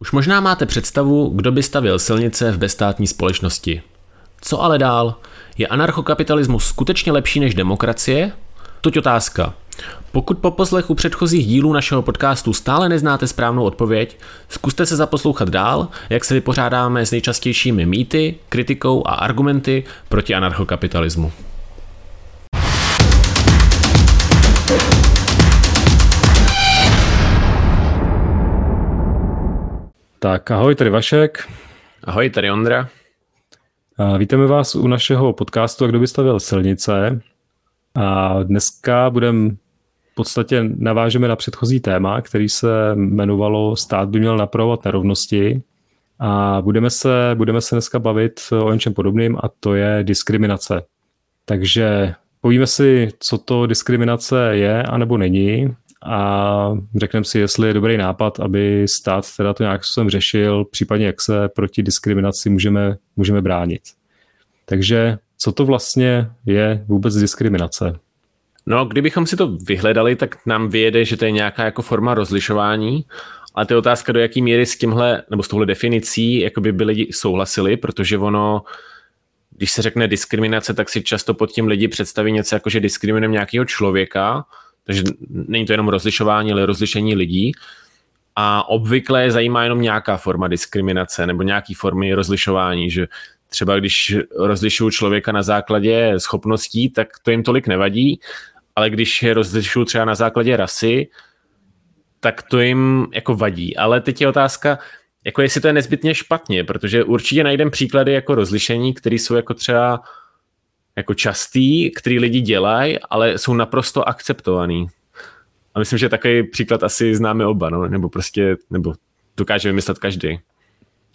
Už možná máte představu, kdo by stavil silnice v bezstátní společnosti. Co ale dál? Je anarchokapitalismus skutečně lepší než demokracie? Toť otázka. Pokud po poslechu předchozích dílů našeho podcastu stále neznáte správnou odpověď, zkuste se zaposlouchat dál, jak se vypořádáme s nejčastějšími mýty, kritikou a argumenty proti anarchokapitalismu. Tak ahoj, tady Vašek. Ahoj, tady Ondra. A vítáme vás u našeho podcastu A kdo by stavil silnice. A dneska budeme v podstatě navážeme na předchozí téma, který se jmenovalo Stát by měl napravovat nerovnosti. A budeme se, budeme se dneska bavit o něčem podobným a to je diskriminace. Takže povíme si, co to diskriminace je anebo není a řekneme si, jestli je dobrý nápad, aby stát teda to nějak způsobem řešil, případně jak se proti diskriminaci můžeme, můžeme bránit. Takže co to vlastně je vůbec diskriminace? No, kdybychom si to vyhledali, tak nám vyjede, že to je nějaká jako forma rozlišování, ale to je otázka, do jaký míry s tímhle, nebo s touhle definicí, jako by lidi souhlasili, protože ono, když se řekne diskriminace, tak si často pod tím lidi představí něco jako, že diskriminujeme nějakého člověka, takže není to jenom rozlišování, ale rozlišení lidí. A obvykle je zajímá jenom nějaká forma diskriminace nebo nějaký formy rozlišování, že třeba když rozlišuju člověka na základě schopností, tak to jim tolik nevadí, ale když je rozlišuju třeba na základě rasy, tak to jim jako vadí. Ale teď je otázka, jako jestli to je nezbytně špatně, protože určitě najdem příklady jako rozlišení, které jsou jako třeba jako častý, který lidi dělají, ale jsou naprosto akceptovaný. A myslím, že takový příklad asi známe oba, no? nebo prostě, nebo dokáže vymyslet každý.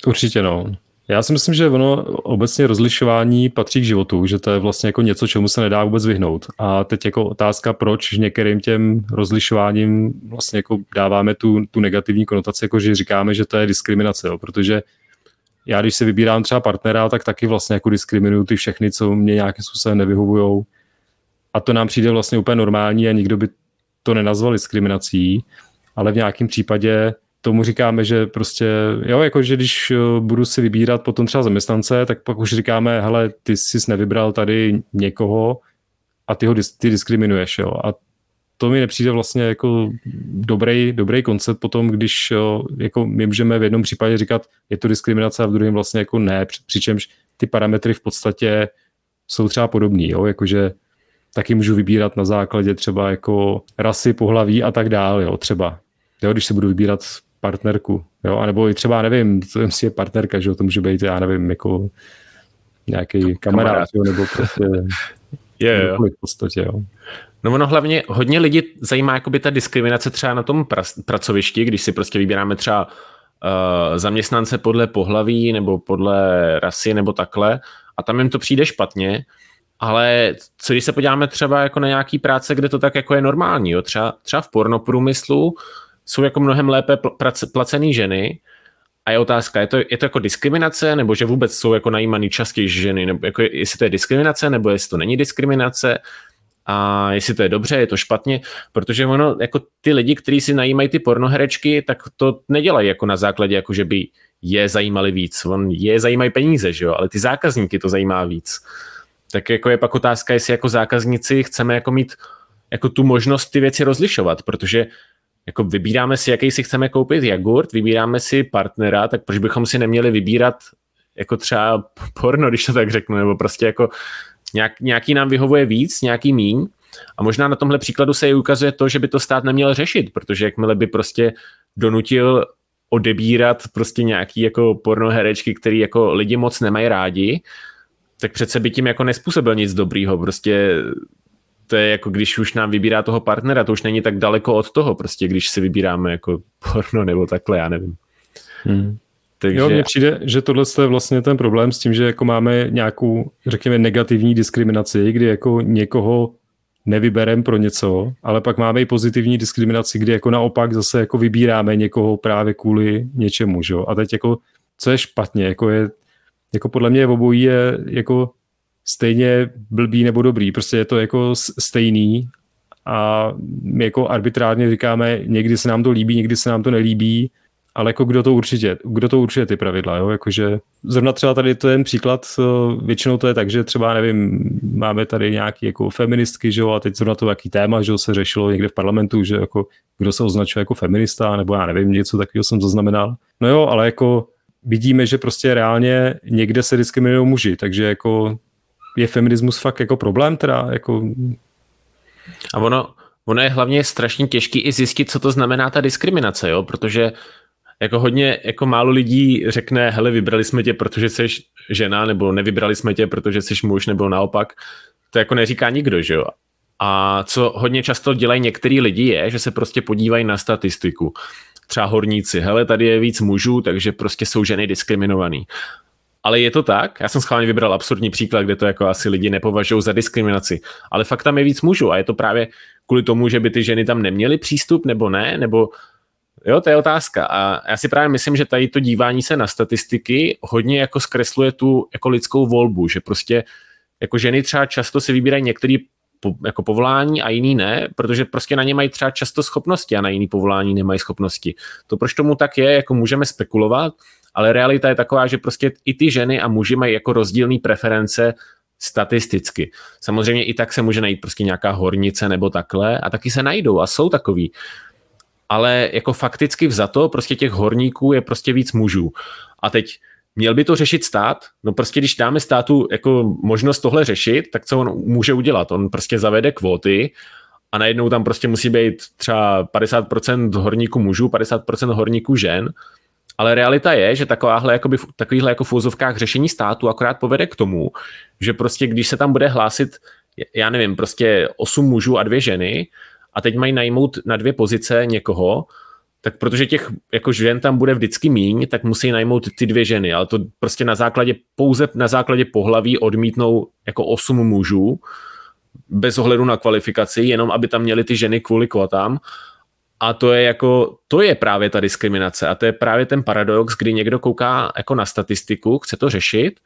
Určitě no. Já si myslím, že ono obecně rozlišování patří k životu, že to je vlastně jako něco, čemu se nedá vůbec vyhnout. A teď jako otázka, proč některým těm rozlišováním vlastně jako dáváme tu, tu negativní konotaci, jako že říkáme, že to je diskriminace, jo, protože já když si vybírám třeba partnera, tak taky vlastně jako diskriminuju ty všechny, co mě nějakým způsobem nevyhovují. A to nám přijde vlastně úplně normální a nikdo by to nenazval diskriminací, ale v nějakém případě tomu říkáme, že prostě, jo, jako že když eh, budu si vybírat potom třeba zaměstnance, tak pak už říkáme, hele, ty jsi nevybral tady někoho a ty ho ty diskriminuješ, jo. A to mi nepřijde vlastně jako dobrý, dobrý koncept potom, když jako my můžeme v jednom případě říkat, je to diskriminace a v druhém vlastně jako ne, přičemž ty parametry v podstatě jsou třeba podobný, jo, jakože taky můžu vybírat na základě třeba jako rasy, pohlaví a tak dále, jo, třeba, jo, když si budu vybírat partnerku, jo, anebo i třeba, nevím, to je partnerka, že jo, to může být, já nevím, jako nějaký kamarád, jo, nebo prostě je, jo. v podstatě, jo. No ono hlavně hodně lidí zajímá jakoby ta diskriminace třeba na tom pra- pracovišti, když si prostě vybíráme třeba uh, zaměstnance podle pohlaví nebo podle rasy nebo takhle a tam jim to přijde špatně, ale co když se podíváme třeba jako na nějaký práce, kde to tak jako je normální, jo? Třeba, třeba v pornoprůmyslu jsou jako mnohem lépe pl- placený ženy a je otázka, je to, je to jako diskriminace, nebo že vůbec jsou jako najímaný častěji ženy, nebo jako jestli to je diskriminace, nebo jestli to není diskriminace, a jestli to je dobře, je to špatně, protože ono, jako ty lidi, kteří si najímají ty pornoherečky, tak to nedělají jako na základě, jako že by je zajímali víc. On je zajímají peníze, že jo, ale ty zákazníky to zajímá víc. Tak jako je pak otázka, jestli jako zákazníci chceme jako mít jako tu možnost ty věci rozlišovat, protože jako vybíráme si, jaký si chceme koupit jogurt, vybíráme si partnera, tak proč bychom si neměli vybírat jako třeba porno, když to tak řeknu, nebo prostě jako Nějak, nějaký nám vyhovuje víc, nějaký míň. A možná na tomhle příkladu se i ukazuje to, že by to stát neměl řešit, protože jakmile by prostě donutil odebírat prostě nějaký jako pornoherečky, který jako lidi moc nemají rádi, tak přece by tím jako nespůsobil nic dobrýho. Prostě to je jako když už nám vybírá toho partnera, to už není tak daleko od toho, prostě když si vybíráme jako porno nebo takhle, já nevím. Hmm. Takže... Jo, mně přijde, že tohle je vlastně ten problém s tím, že jako máme nějakou, řekněme, negativní diskriminaci, kdy jako někoho nevyberem pro něco, ale pak máme i pozitivní diskriminaci, kdy jako naopak zase jako vybíráme někoho právě kvůli něčemu, že? A teď jako, co je špatně, jako je, jako podle mě obojí je jako stejně blbý nebo dobrý, prostě je to jako stejný a my jako arbitrárně říkáme, někdy se nám to líbí, někdy se nám to nelíbí, ale jako kdo to určitě, kdo to určitě ty pravidla, jo, jakože zrovna třeba tady to je jen příklad, většinou to je tak, že třeba nevím, máme tady nějaký jako feministky, že jo, a teď zrovna to jaký téma, že jo, se řešilo někde v parlamentu, že jako kdo se označuje jako feminista, nebo já nevím, něco takového jsem zaznamenal. No jo, ale jako vidíme, že prostě reálně někde se diskriminují muži, takže jako je feminismus fakt jako problém teda, jako... A ono, ono je hlavně strašně těžký i zjistit, co to znamená ta diskriminace, jo, protože jako hodně, jako málo lidí řekne, hele, vybrali jsme tě, protože jsi žena, nebo nevybrali jsme tě, protože jsi muž, nebo naopak. To jako neříká nikdo, že jo. A co hodně často dělají některý lidi je, že se prostě podívají na statistiku. Třeba horníci, hele, tady je víc mužů, takže prostě jsou ženy diskriminovaný. Ale je to tak? Já jsem schválně vybral absurdní příklad, kde to jako asi lidi nepovažují za diskriminaci. Ale fakt tam je víc mužů a je to právě kvůli tomu, že by ty ženy tam neměly přístup nebo ne, nebo Jo, to je otázka. A já si právě myslím, že tady to dívání se na statistiky hodně jako zkresluje tu jako lidskou volbu, že prostě jako ženy třeba často si vybírají některé po, jako povolání a jiný ne, protože prostě na ně mají třeba často schopnosti a na jiný povolání nemají schopnosti. To proč tomu tak je, jako můžeme spekulovat, ale realita je taková, že prostě i ty ženy a muži mají jako rozdílné preference statisticky. Samozřejmě i tak se může najít prostě nějaká hornice nebo takhle a taky se najdou a jsou takový ale jako fakticky vzato prostě těch horníků je prostě víc mužů. A teď měl by to řešit stát? No prostě když dáme státu jako možnost tohle řešit, tak co on může udělat? On prostě zavede kvóty a najednou tam prostě musí být třeba 50% horníků mužů, 50% horníků žen, ale realita je, že takováhle, jakoby, takovýhle jako v úzovkách řešení státu akorát povede k tomu, že prostě když se tam bude hlásit, já nevím, prostě 8 mužů a dvě ženy, a teď mají najmout na dvě pozice někoho, tak protože těch jako žen tam bude vždycky míň, tak musí najmout ty dvě ženy, ale to prostě na základě, pouze na základě pohlaví odmítnou jako osm mužů, bez ohledu na kvalifikaci, jenom aby tam měli ty ženy kvůli kvotám. A to je jako, to je právě ta diskriminace a to je právě ten paradox, kdy někdo kouká jako na statistiku, chce to řešit,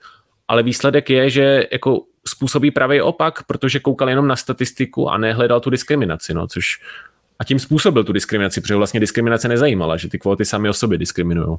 ale výsledek je, že jako způsobí pravý opak, protože koukal jenom na statistiku a nehledal tu diskriminaci, no, což a tím způsobil tu diskriminaci, protože vlastně diskriminace nezajímala, že ty kvóty sami o sobě diskriminují.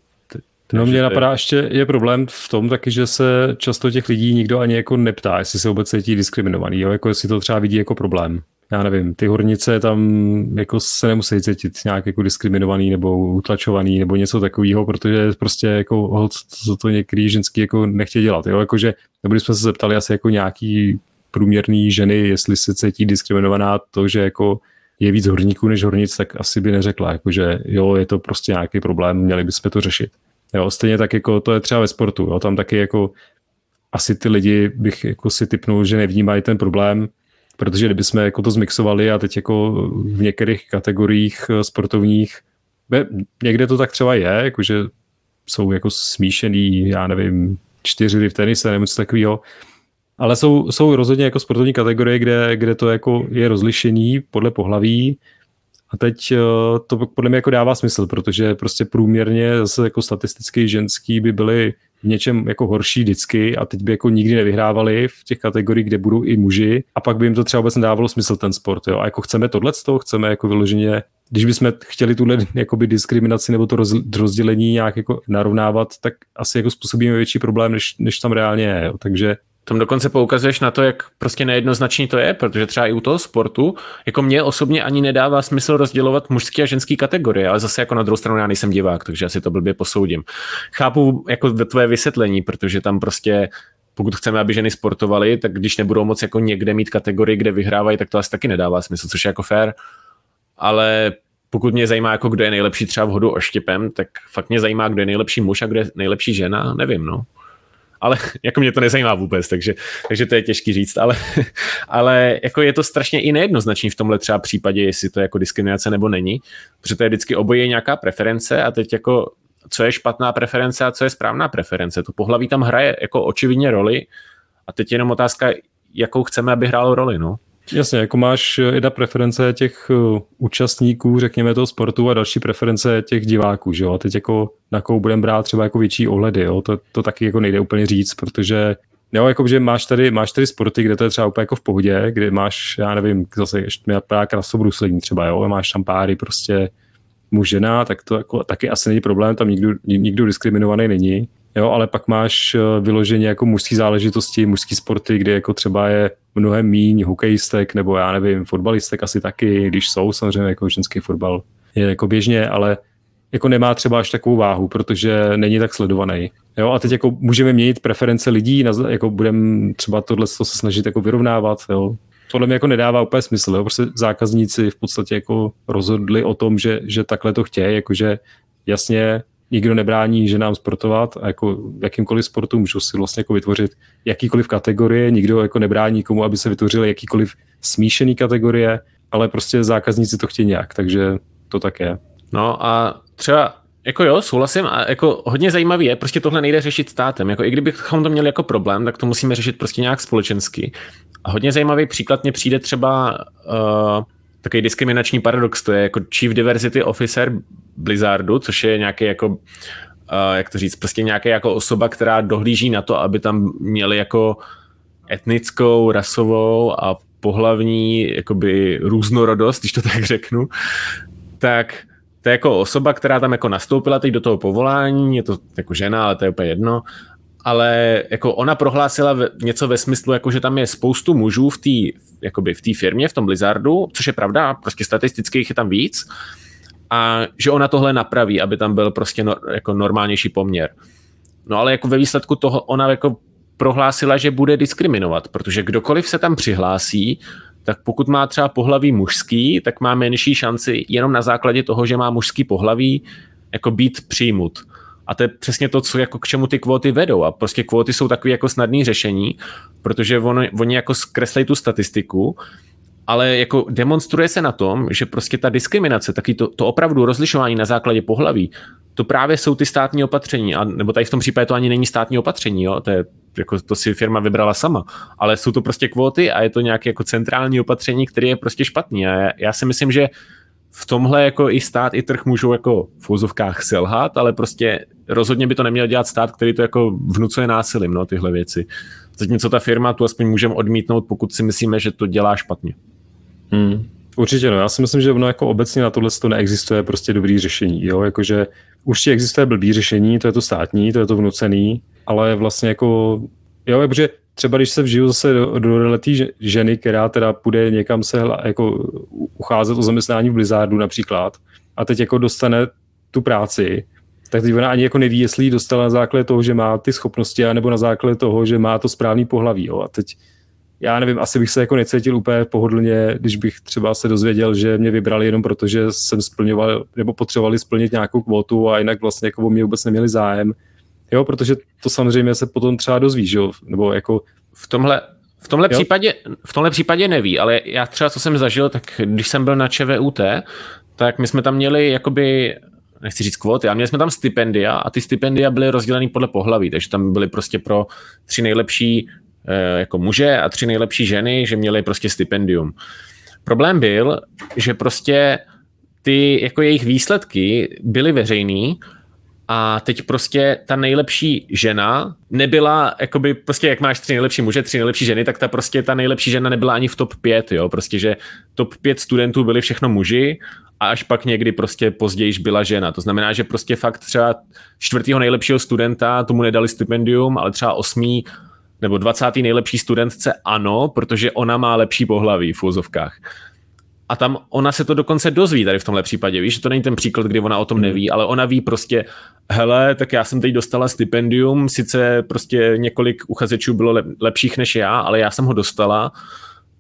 No mě napadá ještě, je problém v tom taky, že se často těch lidí nikdo ani jako neptá, jestli se vůbec cítí diskriminovaný, jo? jako jestli to třeba vidí jako problém. Já nevím, ty hornice tam jako se nemusí cítit nějak jako diskriminovaný nebo utlačovaný nebo něco takového, protože prostě jako hold, to, to některý ženský jako nechtějí dělat, jo? Jakože, nebo jsme se zeptali asi jako nějaký průměrný ženy, jestli se cítí diskriminovaná to, že jako je víc horníků než hornic, tak asi by neřekla, jakože jo, je to prostě nějaký problém, měli bychom to řešit. Jo, stejně tak jako to je třeba ve sportu, jo, tam taky jako asi ty lidi bych jako si typnul, že nevnímají ten problém, protože kdybychom jako to zmixovali a teď jako v některých kategoriích eh, sportovních, někde to tak třeba je, jakože jsou jako smíšený, já nevím, čtyři v tenise nebo něco takového, ale jsou, jsou rozhodně jako sportovní kategorie, kde, kde to jako je rozlišení podle pohlaví. A teď eh, to podle mě jako dává smysl, protože prostě průměrně zase jako statisticky ženský by byly něčem jako horší vždycky a teď by jako nikdy nevyhrávali v těch kategoriích, kde budou i muži a pak by jim to třeba vůbec nedávalo smysl ten sport. Jo? A jako chceme tohle z toho, chceme jako vyloženě, když bychom chtěli tuhle jakoby diskriminaci nebo to rozdělení nějak jako narovnávat, tak asi jako způsobíme větší problém, než, než tam reálně je. Jo? Takže tam dokonce poukazuješ na to, jak prostě nejednoznačný to je, protože třeba i u toho sportu, jako mě osobně ani nedává smysl rozdělovat mužské a ženské kategorie, ale zase jako na druhou stranu já nejsem divák, takže asi to blbě posoudím. Chápu jako tvoje vysvětlení, protože tam prostě pokud chceme, aby ženy sportovaly, tak když nebudou moc jako někde mít kategorii, kde vyhrávají, tak to asi taky nedává smysl, což je jako fair. Ale pokud mě zajímá, jako kdo je nejlepší třeba v hodu oštěpem, tak fakt mě zajímá, kdo je nejlepší muž a kdo je nejlepší žena, nevím, no ale jako mě to nezajímá vůbec, takže, takže to je těžký říct, ale, ale jako je to strašně i nejednoznačný v tomhle třeba případě, jestli to je jako diskriminace nebo není, protože to je vždycky oboje nějaká preference a teď jako co je špatná preference a co je správná preference. To pohlaví tam hraje jako očividně roli a teď je jenom otázka, jakou chceme, aby hrálo roli, no. Jasně, jako máš jedna preference těch uh, účastníků, řekněme toho sportu a další preference těch diváků, že jo? A teď jako na koho budeme brát třeba jako větší ohledy, jo? To, to taky jako nejde úplně říct, protože Jo, jako, že máš tady, máš tady sporty, kde to je třeba úplně jako v pohodě, kde máš, já nevím, zase ještě mi právě krasobruslení třeba, jo, máš tam páry prostě muž žena, tak to jako, taky asi není problém, tam nikdo, nikdo diskriminovaný není. Jo, ale pak máš eh, vyloženě jako mužský záležitosti, mužský sporty, kde jako třeba je mnohem míň hokejistek, nebo já nevím, fotbalistek asi taky, když jsou samozřejmě jako ženský fotbal je jako běžně, ale jako nemá třeba až takovou váhu, protože není tak sledovaný. Jo, a teď jako můžeme měnit preference lidí, jako budeme třeba tohle se snažit jako vyrovnávat, jo. Podle mě jako nedává úplně smysl, jo. Prostě zákazníci v podstatě jako rozhodli o tom, že, že takhle to chtějí, jakože jasně nikdo nebrání ženám sportovat a jako jakýmkoliv sportu můžou si vlastně jako vytvořit jakýkoliv kategorie, nikdo jako nebrání komu, aby se vytvořily jakýkoliv smíšený kategorie, ale prostě zákazníci to chtějí nějak, takže to tak je. No a třeba jako jo, souhlasím a jako hodně zajímavý je, prostě tohle nejde řešit státem. Jako i kdybychom to měli jako problém, tak to musíme řešit prostě nějak společensky. A hodně zajímavý příklad mě přijde třeba uh, takový diskriminační paradox, to je jako Chief Diversity Officer Blizzardu, což je nějaký jako, uh, jak to říct, prostě nějaká jako osoba, která dohlíží na to, aby tam měli jako etnickou, rasovou a pohlavní jakoby různorodost, když to tak řeknu, tak to je jako osoba, která tam jako nastoupila teď do toho povolání, je to jako žena, ale to je úplně jedno, ale jako ona prohlásila něco ve smyslu, jako že tam je spoustu mužů v té jakoby v té firmě, v tom Blizzardu, což je pravda, prostě statisticky jich je tam víc, a že ona tohle napraví, aby tam byl prostě no, jako normálnější poměr. No ale jako ve výsledku toho ona jako prohlásila, že bude diskriminovat, protože kdokoliv se tam přihlásí, tak pokud má třeba pohlaví mužský, tak má menší šanci jenom na základě toho, že má mužský pohlaví, jako být přijmut. A to je přesně to, co jako k čemu ty kvóty vedou. A prostě kvóty jsou takové jako snadné řešení, protože on, oni jako zkreslí tu statistiku, ale jako demonstruje se na tom, že prostě ta diskriminace, taky to, to opravdu rozlišování na základě pohlaví, to právě jsou ty státní opatření, a, nebo tady v tom případě to ani není státní opatření, jo? To, je, jako, to si firma vybrala sama, ale jsou to prostě kvóty a je to nějaké jako centrální opatření, které je prostě špatný a já, já si myslím, že v tomhle jako i stát, i trh můžou jako v úzovkách selhat, ale prostě rozhodně by to neměl dělat stát, který to jako vnucuje násilím, no, tyhle věci. Zatímco ta firma tu aspoň můžeme odmítnout, pokud si myslíme, že to dělá špatně. Hmm. Určitě, no. Já si myslím, že ono jako obecně na tohle to neexistuje prostě dobrý řešení, jo, jakože určitě existuje blbý řešení, to je to státní, to je to vnucený, ale vlastně jako, jo, protože třeba když se vžiju zase do, do reletý ženy, která teda půjde někam se jako ucházet o zaměstnání v Blizzardu například a teď jako dostane tu práci, tak teď ona ani jako neví, jestli ji dostala na základě toho, že má ty schopnosti, nebo na základě toho, že má to správný pohlaví. Jo. A teď já nevím, asi bych se jako necítil úplně pohodlně, když bych třeba se dozvěděl, že mě vybrali jenom proto, že jsem splňoval, nebo potřebovali splnit nějakou kvotu a jinak vlastně jako mě vůbec neměli zájem. Jo, protože to samozřejmě se potom třeba dozví, že jo, nebo jako... V tomhle, v tomhle, případě, v tomhle případě neví, ale já třeba, co jsem zažil, tak když jsem byl na ČVUT, tak my jsme tam měli jakoby nechci říct kvóty, ale měli jsme tam stipendia a ty stipendia byly rozděleny podle pohlaví, takže tam byly prostě pro tři nejlepší Eh, jako muže a tři nejlepší ženy, že měli prostě stipendium. Problém byl, že prostě ty jako jejich výsledky byly veřejný a teď prostě ta nejlepší žena nebyla, jakoby prostě jak máš tři nejlepší muže, tři nejlepší ženy, tak ta prostě ta nejlepší žena nebyla ani v top 5, jo, prostě, že top 5 studentů byli všechno muži a až pak někdy prostě později byla žena. To znamená, že prostě fakt třeba čtvrtého nejlepšího studenta tomu nedali stipendium, ale třeba osmý nebo 20. nejlepší studentce ano, protože ona má lepší pohlaví v úzovkách. A tam ona se to dokonce dozví tady v tomhle případě, víš, že to není ten příklad, kdy ona o tom hmm. neví, ale ona ví prostě, hele, tak já jsem teď dostala stipendium, sice prostě několik uchazečů bylo lepších než já, ale já jsem ho dostala,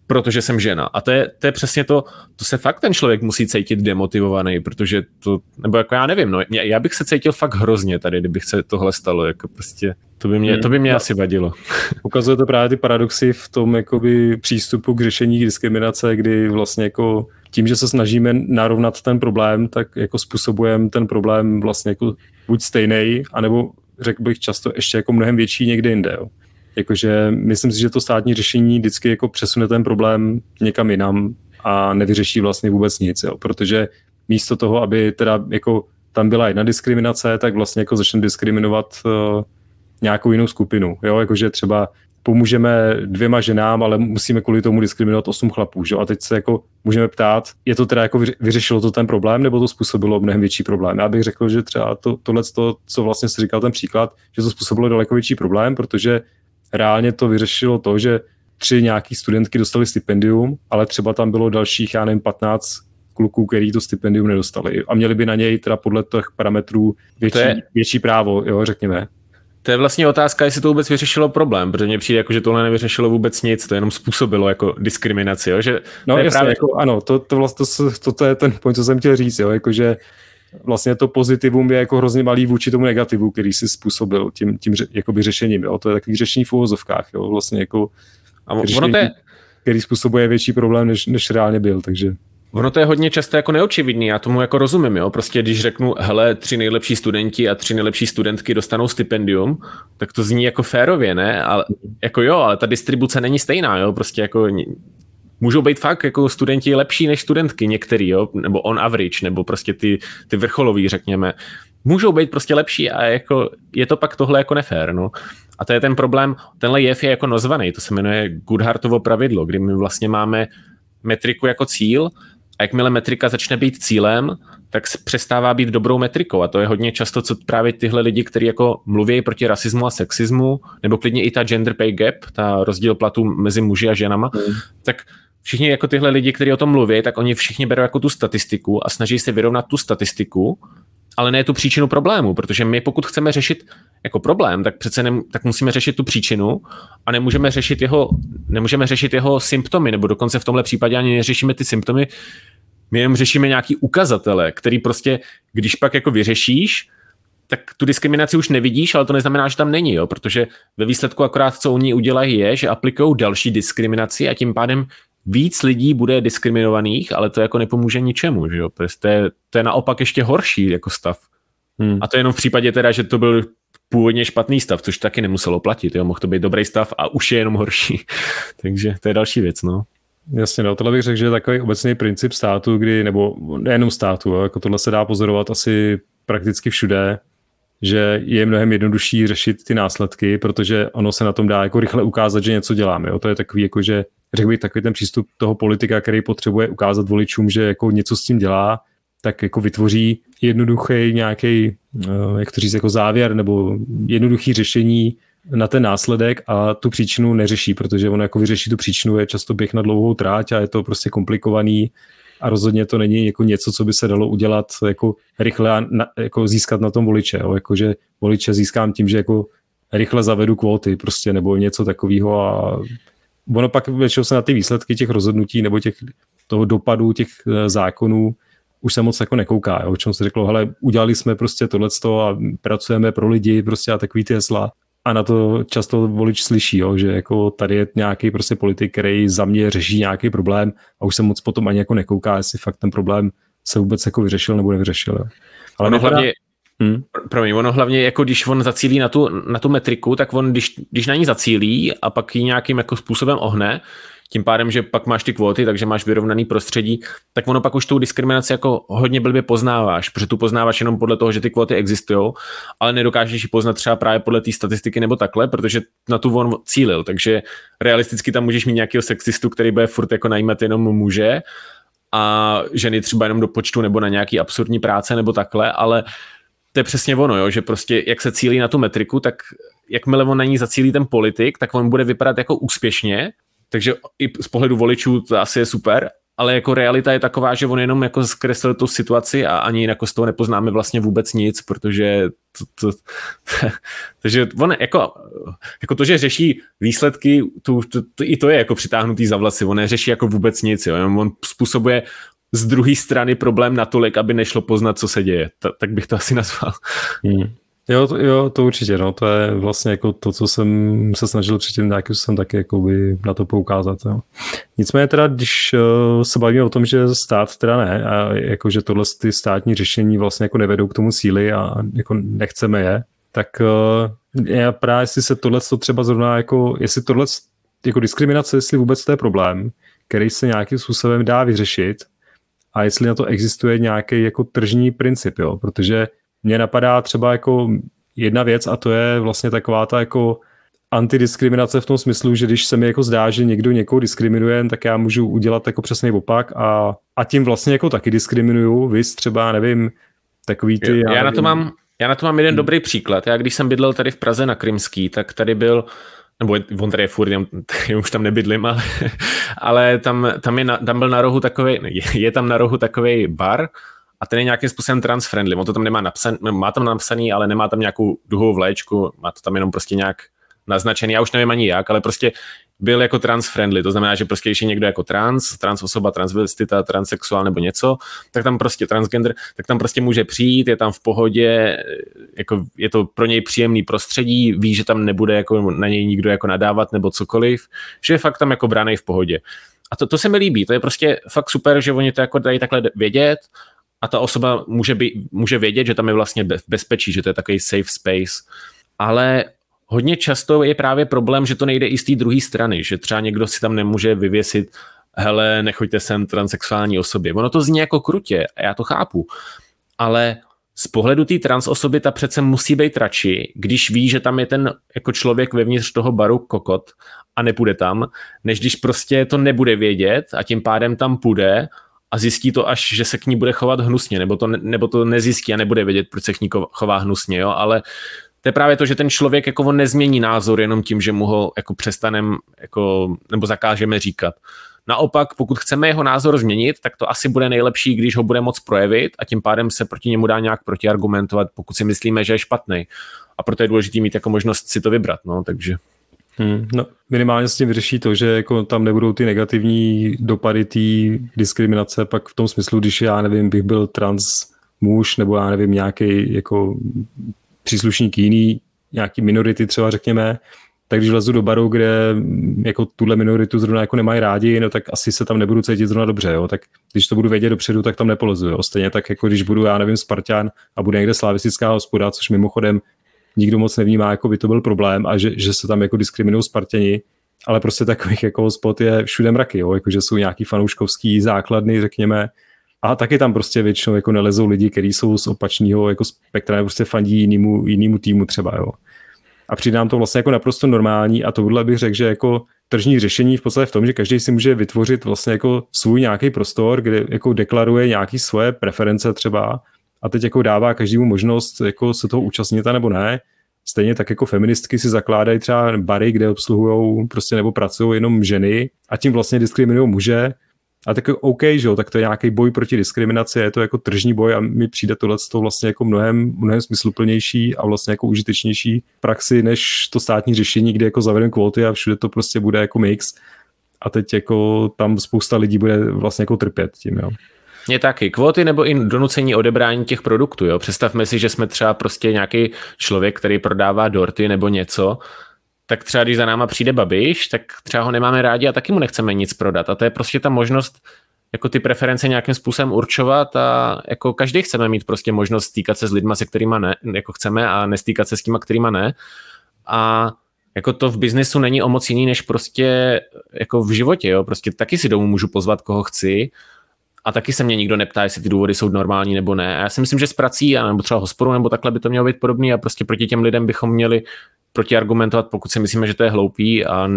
protože jsem žena. A to je, to je přesně to, to se fakt ten člověk musí cítit demotivovaný, protože to, nebo jako já nevím, no, já bych se cítil fakt hrozně tady, kdybych se tohle stalo, jako prostě, to by mě, hmm. to by mě no. asi vadilo. Ukazuje to právě ty paradoxy v tom jakoby přístupu k řešení diskriminace, kdy vlastně jako tím, že se snažíme narovnat ten problém, tak jako způsobujeme ten problém vlastně jako buď stejný, anebo řekl bych často ještě jako mnohem větší někde jinde. Jo. Jakože myslím si, že to státní řešení vždycky jako přesune ten problém někam jinam a nevyřeší vlastně vůbec nic, jo. protože místo toho, aby teda jako tam byla jedna diskriminace, tak vlastně jako začne diskriminovat uh, nějakou jinou skupinu, jo, jakože třeba pomůžeme dvěma ženám, ale musíme kvůli tomu diskriminovat osm chlapů. Že? A teď se jako můžeme ptát, je to teda jako vyřešilo to ten problém, nebo to způsobilo mnohem větší problém? Já bych řekl, že třeba to, tohle, to, co vlastně si říkal ten příklad, že to způsobilo daleko větší problém, protože reálně to vyřešilo to, že tři nějaký studentky dostali stipendium, ale třeba tam bylo dalších, já nevím, 15 kluků, který to stipendium nedostali a měli by na něj teda podle těch parametrů větší, je... větší právo, jo, řekněme. To je vlastně otázka, jestli to vůbec vyřešilo problém, protože mně přijde, jako, že tohle nevyřešilo vůbec nic, to jenom způsobilo jako diskriminaci. Jo? Že no to je jasně, právě... jako, ano, to, to, vlastně, to, to, to, je ten point, co jsem chtěl říct, jo? Jako, že vlastně to pozitivum je jako hrozně malý vůči tomu negativu, který si způsobil tím, tím jakoby řešením. Jo? To je takový řešení v úvozovkách. Jo? Vlastně jako a řešení, ono to je... který způsobuje větší problém, než, než reálně byl. Takže Ono to je hodně často jako neočividný, já tomu jako rozumím, jo. Prostě když řeknu, hele, tři nejlepší studenti a tři nejlepší studentky dostanou stipendium, tak to zní jako férově, ne? Ale jako jo, ale ta distribuce není stejná, jo. Prostě jako můžou být fakt jako studenti lepší než studentky některý, jo, nebo on average, nebo prostě ty, ty vrcholový, řekněme. Můžou být prostě lepší a jako je to pak tohle jako nefér, no. A to je ten problém, tenhle jev je jako nozvaný, to se jmenuje Goodhartovo pravidlo, kdy my vlastně máme metriku jako cíl a jakmile metrika začne být cílem, tak přestává být dobrou metrikou. A to je hodně často, co právě tyhle lidi, kteří jako mluví proti rasismu a sexismu, nebo klidně i ta gender pay gap, ta rozdíl platů mezi muži a ženama, mm. tak všichni jako tyhle lidi, kteří o tom mluví, tak oni všichni berou jako tu statistiku a snaží se vyrovnat tu statistiku, ale ne tu příčinu problému, protože my pokud chceme řešit jako problém, tak přece ne, tak musíme řešit tu příčinu a nemůžeme řešit jeho, nemůžeme řešit jeho symptomy, nebo dokonce v tomhle případě ani neřešíme ty symptomy, my jen řešíme nějaký ukazatele, který prostě, když pak jako vyřešíš, tak tu diskriminaci už nevidíš, ale to neznamená, že tam není, jo? protože ve výsledku akorát, co oni udělají, je, že aplikují další diskriminaci a tím pádem víc lidí bude diskriminovaných, ale to jako nepomůže ničemu, že jo? To je, to je naopak ještě horší jako stav. Hmm. A to jenom v případě teda, že to byl původně špatný stav, což taky nemuselo platit, jo? mohl to být dobrý stav a už je jenom horší. Takže to je další věc, no. Jasně, no, tohle bych řekl, že je takový obecný princip státu, kdy, nebo nejenom státu, jako tohle se dá pozorovat asi prakticky všude, že je mnohem jednodušší řešit ty následky, protože ono se na tom dá jako rychle ukázat, že něco děláme. Jo. To je takový, jako, že řekl bych takový ten přístup toho politika, který potřebuje ukázat voličům, že jako něco s tím dělá, tak jako vytvoří jednoduchý nějaký, eh, jak to říct, jako závěr nebo jednoduchý řešení na ten následek a tu příčinu neřeší, protože on jako vyřeší tu příčinu, je často běh na dlouhou tráť a je to prostě komplikovaný a rozhodně to není jako něco, co by se dalo udělat jako rychle a na, jako získat na tom voliče. Jo? Jako, že voliče získám tím, že jako rychle zavedu kvóty prostě nebo něco takového a ono pak většinou se na ty výsledky těch rozhodnutí nebo těch, toho dopadu těch eh, zákonů už se moc jako nekouká, jo? o čem se řeklo, hele, udělali jsme prostě tohleto a pracujeme pro lidi prostě a takový ty hesla a na to často volič slyší, jo, že jako tady je nějaký prostě politik, který za mě řeší nějaký problém a už se moc potom ani jako nekouká, jestli fakt ten problém se vůbec jako vyřešil nebo nevyřešil. Jo. Ale ono hlavně, Hmm. Promiň, ono hlavně, jako když on zacílí na tu, na tu metriku, tak on, když, když na ní zacílí a pak ji nějakým jako způsobem ohne, tím pádem, že pak máš ty kvóty, takže máš vyrovnaný prostředí, tak ono pak už tu diskriminaci jako hodně blbě poznáváš, protože tu poznáváš jenom podle toho, že ty kvóty existují, ale nedokážeš ji poznat třeba právě podle té statistiky nebo takhle, protože na tu on cílil, takže realisticky tam můžeš mít nějakého sexistu, který bude furt jako najímat jenom muže a ženy třeba jenom do počtu nebo na nějaký absurdní práce nebo takhle, ale to je přesně ono, jo, že prostě jak se cílí na tu metriku, tak jakmile on na ní zacílí ten politik, tak on bude vypadat jako úspěšně, takže i z pohledu voličů to asi je super, ale jako realita je taková, že on jenom jako zkreslil tu situaci a ani jako z toho nepoznáme vlastně vůbec nic, protože to, to, takže on jako, jako to, že řeší výsledky, to, to, to, i to je jako přitáhnutý za vlasy, on neřeší jako vůbec nic, jo. on způsobuje z druhé strany problém natolik, aby nešlo poznat, co se děje. Ta, tak bych to asi nazval. Hmm. Jo, to, jo, to určitě, no, to je vlastně jako to, co jsem se snažil předtím nějakým jsem taky jakoby na to poukázat, jo. Nicméně teda, když uh, se bavíme o tom, že stát teda ne, a jako, že tohle ty státní řešení vlastně jako nevedou k tomu síly a jako nechceme je, tak uh, já právě jestli se tohle to třeba zrovna jako, jestli tohle jako diskriminace, jestli vůbec to je problém, který se nějakým způsobem dá vyřešit a jestli na to existuje nějaký jako tržní princip, jo, protože mě napadá třeba jako jedna věc a to je vlastně taková ta jako antidiskriminace v tom smyslu, že když se mi jako zdá, že někdo někoho diskriminuje, tak já můžu udělat jako přesný opak a, a tím vlastně jako taky diskriminuju. Vy třeba, nevím, takový ty... Já, já, na to mám, já na to mám jeden hmm. dobrý příklad. Já když jsem bydlel tady v Praze na Krymský, tak tady byl nebo on tady je furt, já už tam nebydlím, ale, ale tam, tam, je na, tam byl na rohu takový, je, je tam na rohu takový bar a ten je nějakým způsobem trans-friendly. On to tam nemá napsaný, má tam napsaný, ale nemá tam nějakou duhovou vléčku, má to tam jenom prostě nějak naznačený, já už nevím ani jak, ale prostě byl jako trans-friendly, to znamená, že prostě když je někdo jako trans, trans osoba, transvestita, transsexuál nebo něco, tak tam prostě transgender, tak tam prostě může přijít, je tam v pohodě, jako je to pro něj příjemný prostředí, ví, že tam nebude jako na něj nikdo jako nadávat nebo cokoliv, že je fakt tam jako branej v pohodě. A to, to se mi líbí, to je prostě fakt super, že oni to jako dají takhle vědět a ta osoba může, být, může vědět, že tam je vlastně bezpečí, že to je takový safe space. Ale hodně často je právě problém, že to nejde i z té druhé strany, že třeba někdo si tam nemůže vyvěsit hele, nechoďte sem transexuální osobě. Ono to zní jako krutě, a já to chápu, ale z pohledu té trans osoby ta přece musí být radši, když ví, že tam je ten jako člověk vevnitř toho baru kokot a nepůjde tam, než když prostě to nebude vědět a tím pádem tam půjde a zjistí to až, že se k ní bude chovat hnusně, nebo to, nebo to nezjistí a nebude vědět, proč se k ní chová hnusně, jo? ale to je právě to, že ten člověk jako on nezmění názor jenom tím, že mu ho jako přestanem jako, nebo zakážeme říkat. Naopak, pokud chceme jeho názor změnit, tak to asi bude nejlepší, když ho bude moc projevit a tím pádem se proti němu dá nějak protiargumentovat, pokud si myslíme, že je špatný. A proto je důležité mít jako možnost si to vybrat. No, takže. Hmm, no, minimálně s tím vyřeší to, že jako tam nebudou ty negativní dopady té diskriminace, pak v tom smyslu, když já nevím, bych byl trans muž, nebo já nevím, nějaký jako příslušník jiný, nějaký minority třeba řekněme, tak když vlezu do baru, kde jako tuhle minoritu zrovna jako nemají rádi, no tak asi se tam nebudu cítit zrovna dobře, jo. tak když to budu vědět dopředu, tak tam nepolezu, jo. stejně tak jako když budu, já nevím, Spartan a bude někde slavistická hospoda, což mimochodem nikdo moc nevnímá, jako by to byl problém a že, že se tam jako diskriminují Spartěni, ale prostě takových jako spot je všude mraky, jo, jako že jsou nějaký fanouškovský základny, řekněme, a taky tam prostě většinou jako nelezou lidi, kteří jsou z opačného jako spektra, nebo prostě fandí jinému, jinému týmu třeba, jo. A přijde nám to vlastně jako naprosto normální a tohle bych řekl, že jako tržní řešení v podstatě v tom, že každý si může vytvořit vlastně jako svůj nějaký prostor, kde jako deklaruje nějaký svoje preference třeba a teď jako dává každému možnost jako se toho účastnit a nebo ne. Stejně tak jako feministky si zakládají třeba bary, kde obsluhují prostě nebo pracují jenom ženy a tím vlastně diskriminují muže a tak OK, že jo, tak to je nějaký boj proti diskriminaci, je to jako tržní boj a mi přijde tohle to vlastně jako mnohem, mnohem smysluplnější a vlastně jako užitečnější praxi, než to státní řešení, kde jako zavedeme kvóty a všude to prostě bude jako mix a teď jako tam spousta lidí bude vlastně jako trpět tím, jo. Je taky kvóty nebo i donucení odebrání těch produktů. Jo? Představme si, že jsme třeba prostě nějaký člověk, který prodává dorty nebo něco tak třeba když za náma přijde Babiš, tak třeba ho nemáme rádi a taky mu nechceme nic prodat. A to je prostě ta možnost jako ty preference nějakým způsobem určovat a jako každý chceme mít prostě možnost stýkat se s lidma, se kterými ne, jako chceme a nestýkat se s těma, kterýma ne. A jako to v biznesu není o moc jiný, než prostě jako v životě, jo. Prostě taky si domů můžu pozvat, koho chci a taky se mě nikdo neptá, jestli ty důvody jsou normální nebo ne. A já si myslím, že s prací, nebo třeba hospodou, nebo takhle by to mělo být podobný a prostě proti těm lidem bychom měli protiargumentovat, pokud si myslíme, že to je hloupý a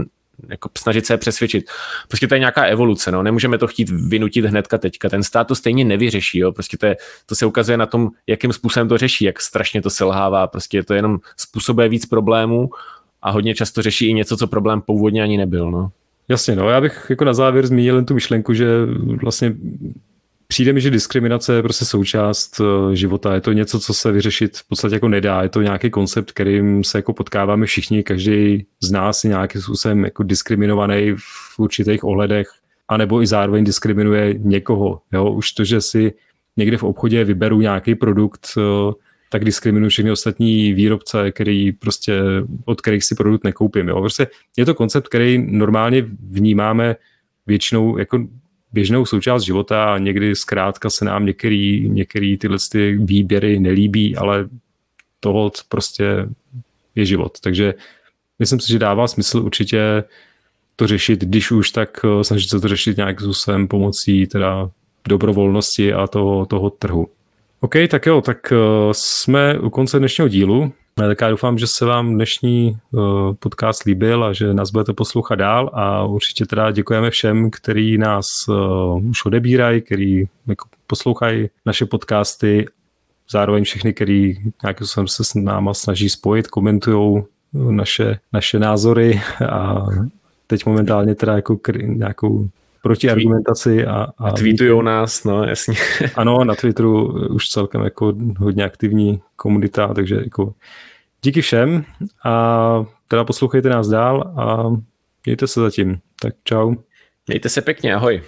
jako snažit se je přesvědčit. Prostě to je nějaká evoluce, no. nemůžeme to chtít vynutit hnedka teďka. Ten stát to stejně nevyřeší, jo. prostě to, je, to se ukazuje na tom, jakým způsobem to řeší, jak strašně to selhává, prostě to jenom způsobuje víc problémů a hodně často řeší i něco, co problém původně ani nebyl. No. Jasně, no, já bych jako na závěr zmínil jen tu myšlenku, že vlastně přijde mi, že diskriminace je prostě součást eh, života. Je to něco, co se vyřešit v podstatě jako nedá. Je to nějaký koncept, kterým se jako potkáváme všichni. Každý z nás je nějakým způsobem jako diskriminovaný v určitých ohledech, anebo i zároveň diskriminuje někoho. Jo? Už to, že si někde v obchodě vyberu nějaký produkt, eh, tak diskriminuji všechny ostatní výrobce, který prostě, od kterých si produkt nekoupím. Jo? Prostě je to koncept, který normálně vnímáme většinou jako běžnou součást života a někdy zkrátka se nám některý, některý tyhle ty výběry nelíbí, ale toho prostě je život. Takže myslím si, že dává smysl určitě to řešit, když už, tak eh, snažit se to řešit nějakým způsobem pomocí teda dobrovolnosti a toho, toho trhu. OK, tak jo, tak uh, jsme u konce dnešního dílu. Tak já doufám, že se vám dnešní podcast líbil a že nás budete poslouchat dál. A určitě teda děkujeme všem, který nás už odebírají, který jako poslouchají naše podcasty, zároveň všechny, který nějakým způsobem se s náma snaží spojit, komentují naše, naše názory. A teď momentálně teda jako nějakou protiargumentaci. A, a, a tweetujou nás, no jasně. Ano, na Twitteru už celkem jako hodně aktivní komunita, takže jako díky všem a teda poslouchejte nás dál a mějte se zatím. Tak čau. Mějte se pěkně, ahoj.